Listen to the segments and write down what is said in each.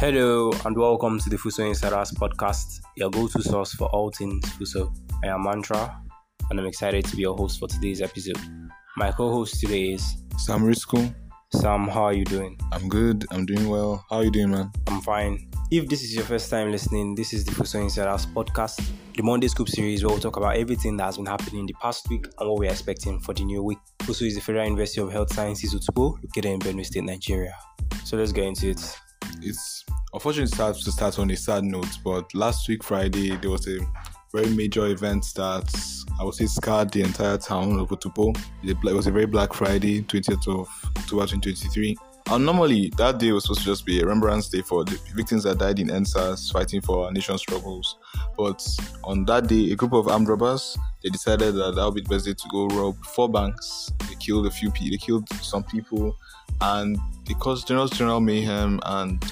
Hello and welcome to the FUHSO Insiders podcast, your go-to source for all things FUHSO. I am Mantra and I'm excited to be your host for today's episode. My co-host today is Sam Risco. Sam. How are you doing? I'm good. I'm doing well. How are you doing, man? I'm fine. If this is your first time listening, this is the FUHSO Insiders podcast, the Monday Scoop series where we'll talk about everything that has been happening in the past week and what we're expecting for the new week. FUHSO is the Federal University of Health Sciences Otukpo, located in Benue State, Nigeria. So let's get into it. It's unfortunately start to start on a sad note, but last week Friday there was a very major event that I would say scarred the entire town of Otukpo. It was a very Black Friday, 20th of October 2023. And normally that day was supposed to just be a remembrance day for the victims that died in EndSARS fighting for our nation's struggles. But on that day, a group of armed robbers they decided that that would be the best day to go rob four banks. They killed a few people. They killed some people, and they caused general general mayhem. And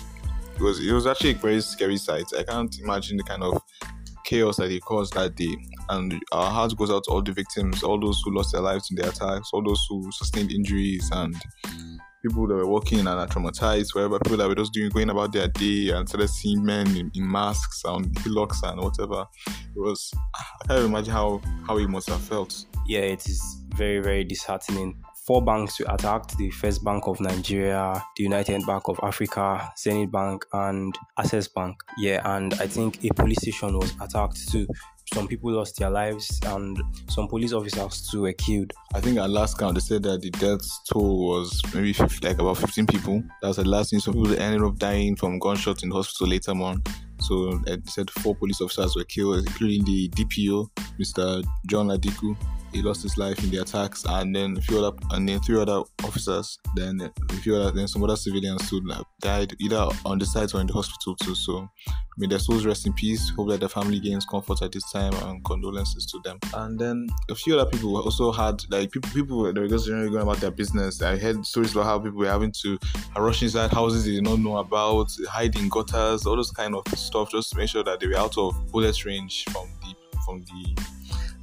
it was it was actually a very scary sight. I can't imagine the kind of chaos that they caused that day. And our heart goes out to all the victims, all those who lost their lives in the attacks, all those who sustained injuries, and people that were walking and are traumatized, wherever people that were just doing going about their day and started seeing men in, in masks and hillocks and whatever. It was I can't imagine how how it must have felt. Yeah, it is very very disheartening. Four banks were attacked: the First Bank of Nigeria, the United Bank of Africa, Zenith Bank, and Access Bank. Yeah, and I think a police station was attacked too. Some people lost their lives, and some police officers too were killed. I think at last count they said that the death toll was maybe 50, like about 15 people. That was the last thing. Some people ended up dying from gunshots in hospital later on. So uh, they said four police officers were killed, including the DPO, Mr. John Adiku. He lost his life in the attacks, and then a few other, and then three other officers. Then a few other, then some other civilians who died either on the site or in the hospital too. So may their souls rest in peace. Hope that the family gains comfort at this time, and condolences to them. And then a few other people also had like people people that were just generally going about their business. I heard stories about how people were having to rush inside houses they did not know about, hiding gutters, all those kind of stuff, just to make sure that they were out of bullet range from the from the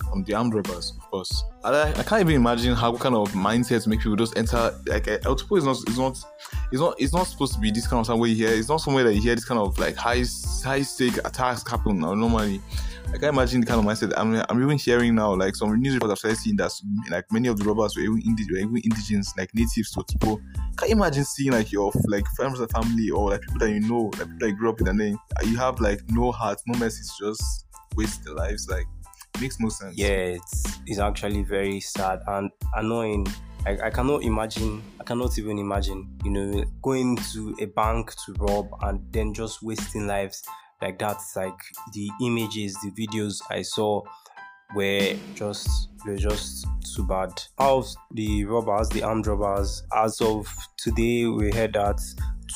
from the armed robbers, of course. I, I can't even imagine how kind of mindsets make people just enter. Like uh, Otukpo is not, is not, it's not, it's not supposed to be this kind of somewhere here. It's not somewhere that you hear this kind of like high, high stake attacks happen normally. I can't imagine the kind of mindset. I'm, I'm even hearing now, like some news reports started seeing that like many of the robbers were even, indi- were even indigenous, like natives to Otukpo. Can't imagine seeing like your like friends and family or like people that you know, like people that you grew up with, and then you have like no heart, no mercy, just waste their lives. Like makes no sense. Yeah, it's it's actually very sad and annoying. I, I cannot imagine. I cannot even imagine. You know, going to a bank to rob and then just wasting lives like that. Like the images, the videos I saw were just were just too bad. Of the robbers, the armed robbers, as of today, we heard that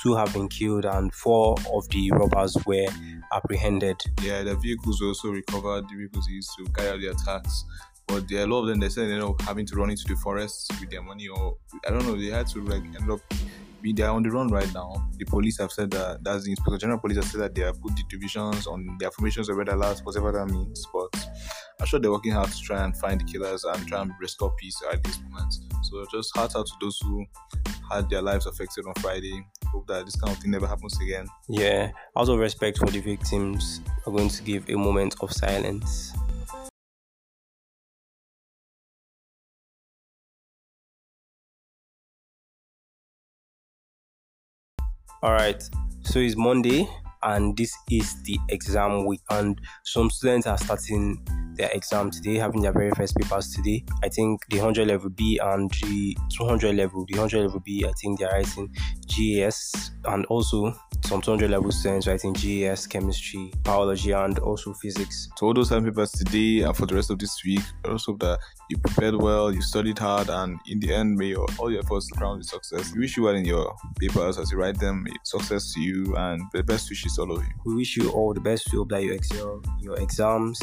two have been killed and four of the robbers were apprehended. Yeah, the vehicles were also recovered. The vehicles used to carry out the attacks. But there, a lot of them they said they ended up having to run into the forests with their money, or I don't know. They had to like end up be they're on the run right now. The police have said that that's the Inspector General Police have said that they have put the divisions on their formations of red alert, whatever that means. But I'm sure they're working hard to try and find the killers and try and restore peace at this moment. So just heart out to those who had their lives affected on Friday. Hope that this kind of thing never happens again. Yeah, out of respect for the victims, we're going to give a moment of silence. All right, so it's Monday and this is the exam week, and some students are starting their exam today, having their very first papers today. I think the 100 level B and the 200 level, the 100 level B, I think they're writing GAS and also some 200 level students writing GAS, chemistry, biology, and also physics. So all those time papers today and for the rest of this week, I also hope that you prepared well, you studied hard, and in the end, may your, all your efforts crown with success. We wish you well in your papers as you write them. Success to you and the best wishes all of you. We wish you all the best. We hope that you excel in your exams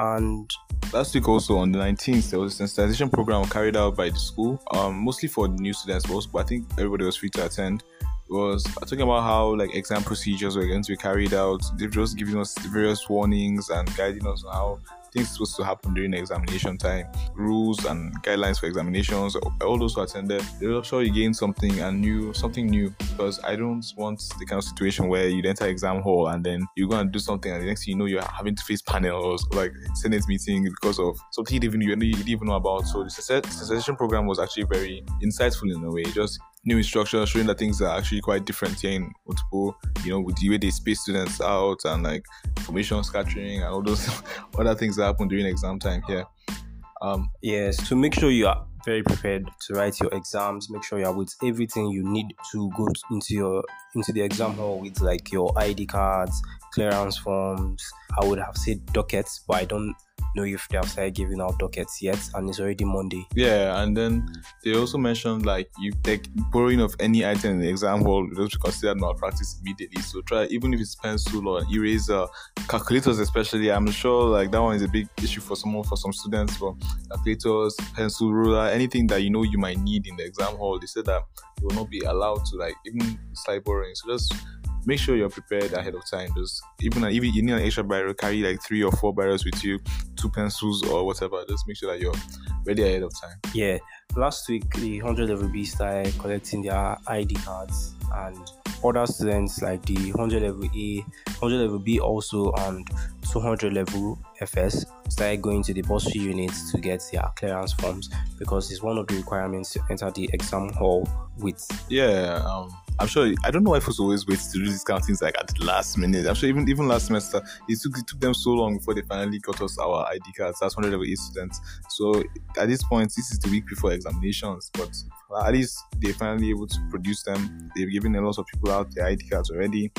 and last week also on the 19th there was a sensitization program carried out by the school um, mostly for new students but i think everybody was free to attend. It was talking about how like exam procedures were going to be carried out. They've just given us various warnings and guiding us on how things supposed to happen during examination time, rules and guidelines for examinations, all those who attended, they'll sure you gain something and new, something new. Because I don't want the kind of situation where you enter exam hall and then you go and do something and the next thing you know you're having to face panels like Senate meeting because of something you didn't, you didn't even know about. So the sensation program was actually very insightful in a way. Just new instruction showing that things are actually quite different here in Otukpo, you know, with the way they space students out and like information scattering and all those other things that happen during exam time here. Um, yes, to make sure you are very prepared to write your exams, make sure you are with everything you need to go into your into the exam hall with like your ID cards, clearance forms. I would have said dockets, but I don't know if they have started giving out dockets yet, and it's already Monday. Yeah, and then they also mentioned like you take borrowing of any item in the exam hall be considered malpractice immediately. So try even if it's pencil or eraser, calculators especially. I'm sure like that one is a big issue for someone for some students. For calculators, pencil, ruler, anything that you know you might need in the exam hall, they said that you will not be allowed to like even start borrowing. So just make sure you're prepared ahead of time. Just even uh, even you need an extra barrel, carry like three or four barrels with you, two pencils or whatever. Just make sure that you're ready ahead of time. Yeah. Last week the 100 level B started collecting their ID cards and other students like the 100 level A, 100 level B also and 200 level FS started going to the bursary units to get their clearance forms because it's one of the requirements to enter the exam hall with. Yeah, um, I'm sure I don't know why folks always wait to do these kind of things like at the last minute. I'm sure even even last semester it took it took them so long before they finally got us our ID cards. That's 100 level A students. So at this point, this is the week before examinations, but at least they're finally able to produce them. They've given a lot of people out their ID cards already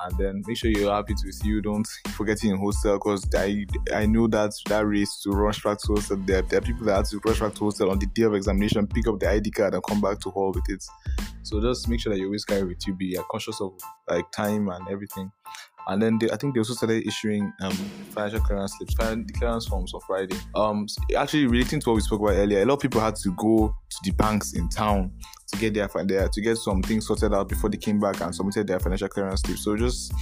and then make sure you're happy see you. Don't forget in hostel because I I know that that race to rush back to hostel. There, there are people that to rush back to hostel on the day of examination, pick up the ID card and come back to hall with it. So just make sure that you always carry with you. Be conscious of like time and everything. And then they, I think they also started issuing um, financial clearance slips, clearance forms on Friday. Um, actually relating to what we spoke about earlier, a lot of people had to go to the banks in town to get their, their to get some things sorted out before they came back and submitted their financial clearance slips. So just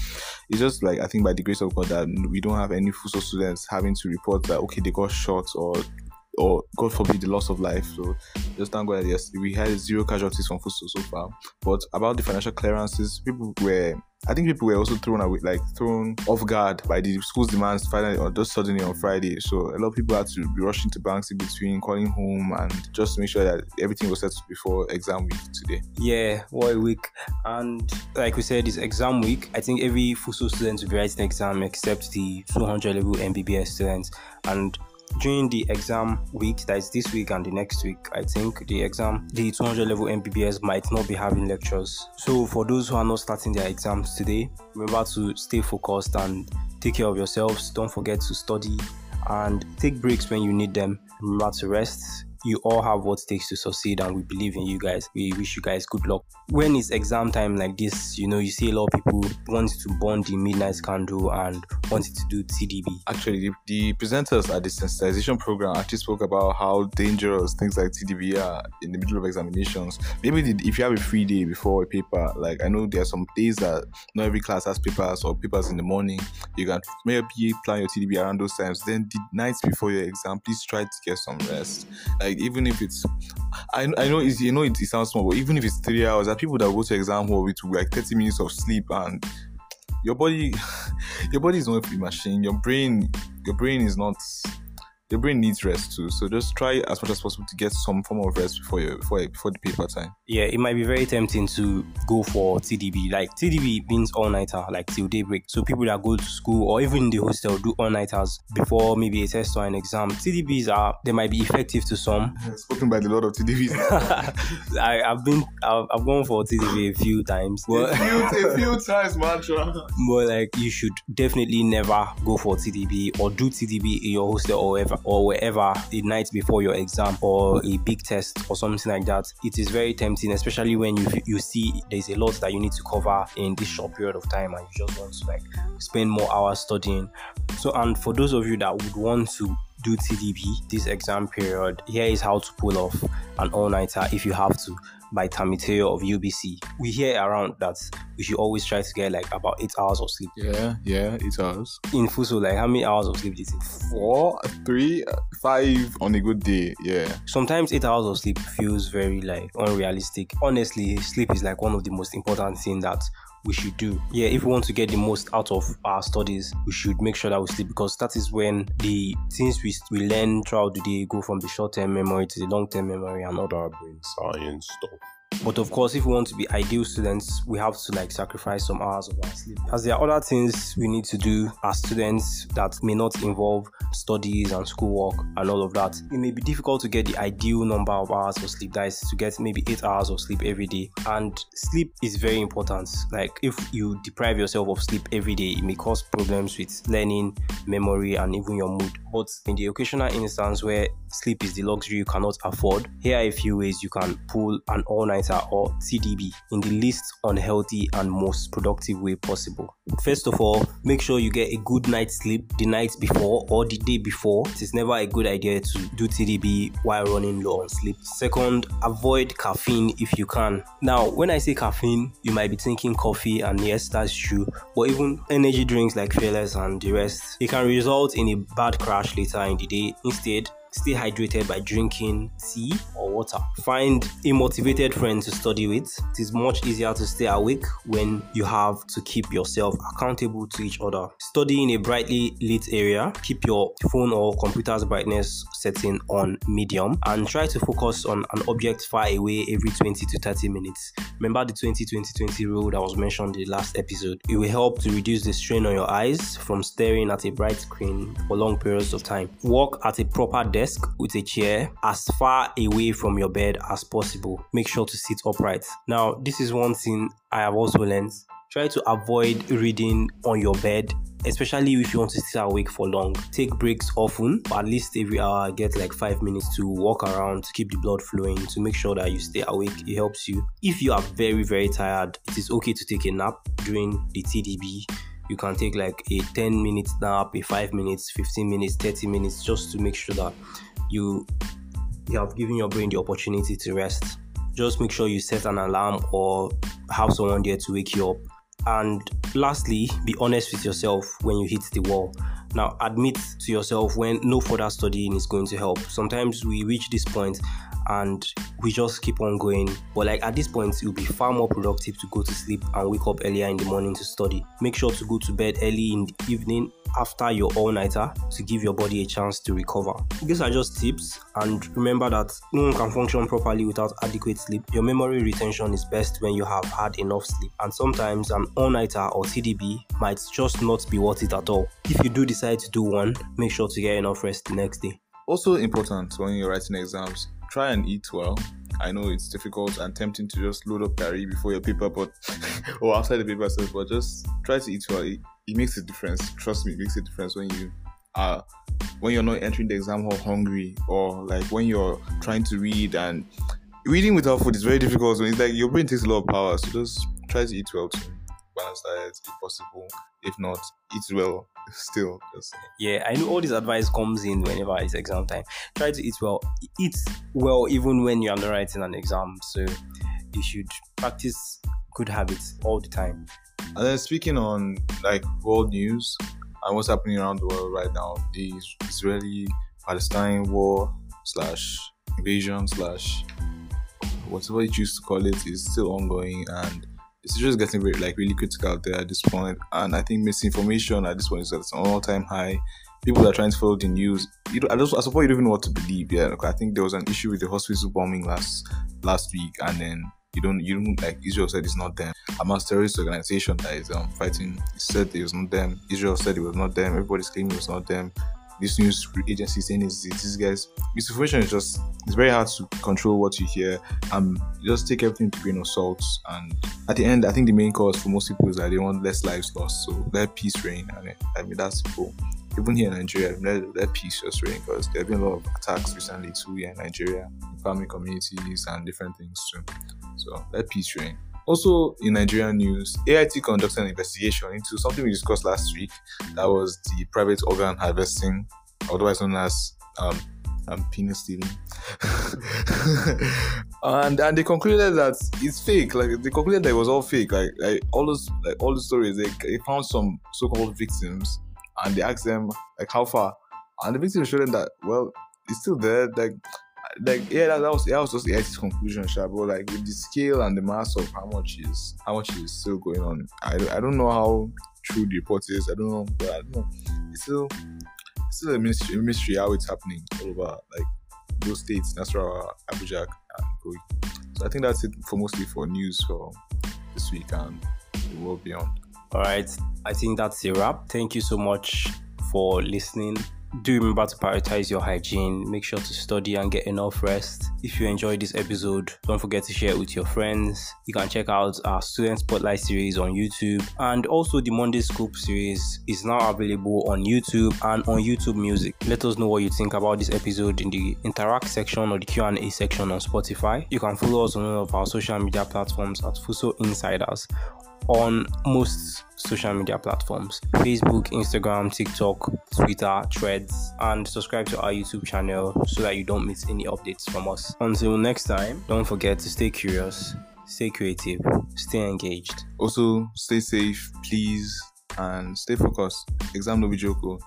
it's just like I think by the grace of God that we don't have any FUHSO students having to report that okay they got shot or or God forbid the loss of life. So just thank God yes, we had zero casualties from FUHSO so far. But about the financial clearances, people were I think people were also thrown away, like thrown off guard by the school's demands finally or just suddenly on Friday. So a lot of people had to be rushing to banks in between, calling home, and just to make sure that everything was set before exam week today. Yeah, what a week! And like we said, it's exam week. I think every FUHSO student will be writing an exam except the 200 level MBBS students, and during the exam week that is this week and the next week i think the exam the 200 level mbbs might not be having lectures. So for those who are not starting their exams today remember to stay focused and take care of yourselves. Don't forget to study and take breaks when you need them. Remember to rest you all have what it takes to succeed and we believe in you guys. We wish you guys good luck. When it's exam time like this you know you see a lot of people want to burn the midnight candle and wanted to do tdb actually the, the presenters at the sensitization program actually spoke about how dangerous things like tdb are in the middle of examinations. Maybe the, if you have a free day before a paper like i know there are some days that not every class has papers or papers in the morning. You can maybe plan your tdb around those times. Then the nights before your exam please try to get some rest. Like even if it's I, I know it's you know it, it sounds small, but even if it's three hours, there are people that go to exam hall with like 30 minutes of sleep and your body your body is not a machine. Your brain your brain is not your brain needs rest too. So just try as much as possible to get some form of rest before you before before the paper time. Yeah, it might be very tempting to go for TDB. Like TDB means all nighter, like till daybreak. So people that go to school or even in the hostel do all nighters before maybe a test or an exam. TDBs are they might be effective to some. Spoken by the lot of TDBs. I, have been I've, I've, gone for TDB a few times. But a few, a few times, mantra. But like you should definitely never go for TDB or do TDB in your hostel or wherever or wherever the night before your exam or a big test or something like that, it is very tempting, especially when you you see there's a lot that you need to cover in this short period of time and you just want to like spend more hours studying. So and for those of you that would want to do TDB this exam period, here is how to pull off an all-nighter if you have to by Tamiteo of UBC. We hear around that we should always try to get like about eight hours of sleep. Yeah, yeah, eight hours. In FUHSO, like how many hours of sleep do you think? Four, three, five on a good day. Yeah. Sometimes eight hours of sleep feels very like unrealistic. Honestly, sleep is like one of the most important things that we should do. Yeah, if we want to get the most out of our studies, we should make sure that we sleep because that is when the things we, we learn throughout the day go from the short term memory to the long term memory and that brain science stuff. But of course, if we want to be ideal students, we have to like sacrifice some hours of our sleep. As there are other things we need to do as students that may not involve studies and schoolwork and all of that. It may be difficult to get the ideal number of hours of sleep. That is to get maybe eight hours of sleep every day. And sleep is very important. Like if you deprive yourself of sleep every day, it may cause problems with learning, memory, and even your mood. But in the occasional instance where sleep is the luxury you cannot afford, here are a few ways you can pull an all-nighter or TDB in the least unhealthy and most productive way possible. First of all, make sure you get a good night's sleep the night before or the day before. It is never a good idea to do TDB while running low on sleep. Second, avoid caffeine if you can. Now, when I say caffeine, you might be thinking coffee, and yes, that's true, but even energy drinks like Fearless and the rest, it can result in a bad crash later in the day. Instead, Stay hydrated by drinking tea or water. Find a motivated friend to study with. It is much easier to stay awake when you have to keep yourself accountable to each other. Study in a brightly lit area. Keep your phone or computer's brightness setting on medium and try to focus on an object far away every 20 to 30 minutes. Remember the 20 20 20 rule that was mentioned in the last episode. It will help to reduce the strain on your eyes from staring at a bright screen for long periods of time. Work at a proper desk desk with a chair as far away from your bed as possible. Make sure to sit upright. Now, this is one thing I have also learned. Try to avoid reading on your bed especially if you want to stay awake for long. Take breaks often, at least every hour, get like five minutes to walk around to keep the blood flowing to make sure that you stay awake. It helps you. If you are very, very tired, it is okay to take a nap during the TDB you can take like a 10 minutes nap a 5 minutes 15 minutes 30 minutes just to make sure that you you have given your brain the opportunity to rest. Just make sure you set an alarm or have someone there to wake you up. And lastly be honest with yourself when you hit the wall. Now admit to yourself when no further studying is going to help. Sometimes we reach this point and we just keep on going. But like at this point, it will be far more productive to go to sleep and wake up earlier in the morning to study. Make sure to go to bed early in the evening after your all nighter to give your body a chance to recover. These are just tips, and remember that no one can function properly without adequate sleep. Your memory retention is best when you have had enough sleep, and sometimes an all nighter or TDB might just not be worth it at all. If you do decide to do one, make sure to get enough rest the next day. Also important when you're writing exams try and eat well. I know it's difficult and tempting to just load up curry before your paper, but or after the paper says, but just try to eat well. It, it makes a difference. Trust me, it makes a difference when you are when you're not entering the exam hall hungry or like when you're trying to read and reading without food is very difficult. So it's like your brain takes a lot of power. So just try to eat well too. Balance diet if possible. If not, eat well still just yeah i know all this advice comes in whenever it's exam time. Try to eat well. Eat well even when you're not writing an exam so you should practice good habits all the time. And then speaking on like world news and what's happening around the world right now the israeli palestine war slash invasion slash whatever you choose to call it is still ongoing and it's just getting very like really critical out there at this point, and I think misinformation at this point is at an all-time high. People are trying to follow the news. You know, I, just, I suppose you don't even know what to believe. Yeah, I think there was an issue with the hospital bombing last last week, and then you don't you don't like Israel said it's not them. Hamas terrorist organization that is um, fighting said it was not them. Israel said it was not them. Everybody's claiming it was not them this news agency saying is these guys misinformation is just it's very hard to control what you hear um just take everything to grain of salt and at the end i think the main cause for most people is that they want less lives lost so let peace reign i mean that's cool even here in nigeria let, let peace just reign because there have been a lot of attacks recently too here in nigeria in farming communities and different things too so let peace reign also, in Nigerian news, AIT conducted an investigation into something we discussed last week. That was the private organ harvesting, otherwise known as um, and penis stealing. And and they concluded that it's fake. Like they concluded that it was all fake. Like like all those like all the stories. They, they found some so-called victims and they asked them like how far, and the victims showed them that well it's still there. Like like yeah, that, that was that was just the artist's conclusion, sure, but like with the scale and the mass of how much is how much is still going on. I, I don't know how true the report is. I don't know, but I don't know. It's still it's still a mystery, a mystery how it's happening all over like those states, Nasarawa, Abuja, and Kogi. So I think that's it for mostly for news for this week and the world beyond. All right, I think that's a wrap. Thank you so much for listening do remember to prioritize your hygiene. Make sure to study and get enough rest. If you enjoyed this episode, don't forget to share it with your friends. You can check out our Student Spotlight series on YouTube, and also the Monday Scoop series is now available on YouTube and on YouTube Music. Let us know what you think about this episode in the interact section or the Q&A section on Spotify. You can follow us on all of our social media platforms at FUHSO Insiders on most social media platforms Facebook, Instagram, TikTok, Twitter, Threads, and subscribe to our YouTube channel so that you don't miss any updates from us. Until next time, don't forget to stay curious, stay creative, stay engaged. Also, stay safe, please, and stay focused. Exam no be joke. oh.